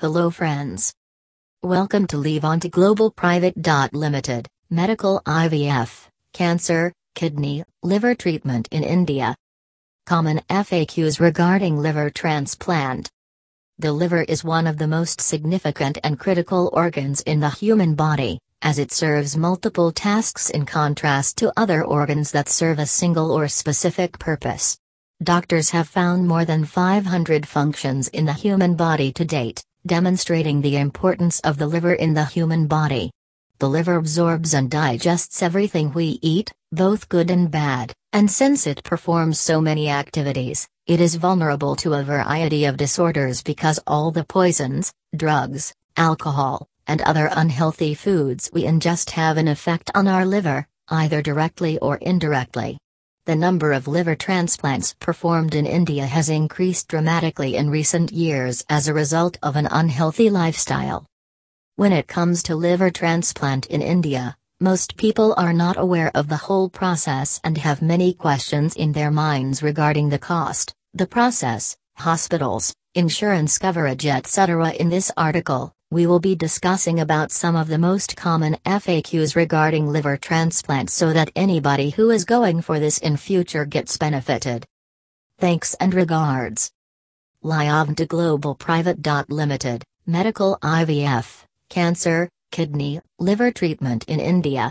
Hello friends. Welcome to Livonta Global Private. Limited, Medical IVF, Cancer, Kidney, Liver Treatment in India. Common FAQs regarding liver transplant. The liver is one of the most significant and critical organs in the human body, as it serves multiple tasks in contrast to other organs that serve a single or specific purpose. Doctors have found more than 500 functions in the human body to date demonstrating the importance of the liver in the human body. The liver absorbs and digests everything we eat, both good and bad, and since it performs so many activities, it is vulnerable to a variety of disorders because all the poisons, drugs, alcohol, and other unhealthy foods we ingest have an effect on our liver, either directly or indirectly the number of liver transplants performed in India has increased dramatically in recent years as a result of an unhealthy lifestyle. When it comes to liver transplant in India, most people are not aware of the whole process and have many questions in their minds regarding the cost, the process, hospitals, insurance coverage etc. In this article, we will be discussing about some of the most common FAQs regarding liver transplant so that anybody who is going for this in future gets benefited. Thanks and regards. Livonta Global Private. Limited, Medical IVF, Cancer, Kidney, Liver Treatment in India.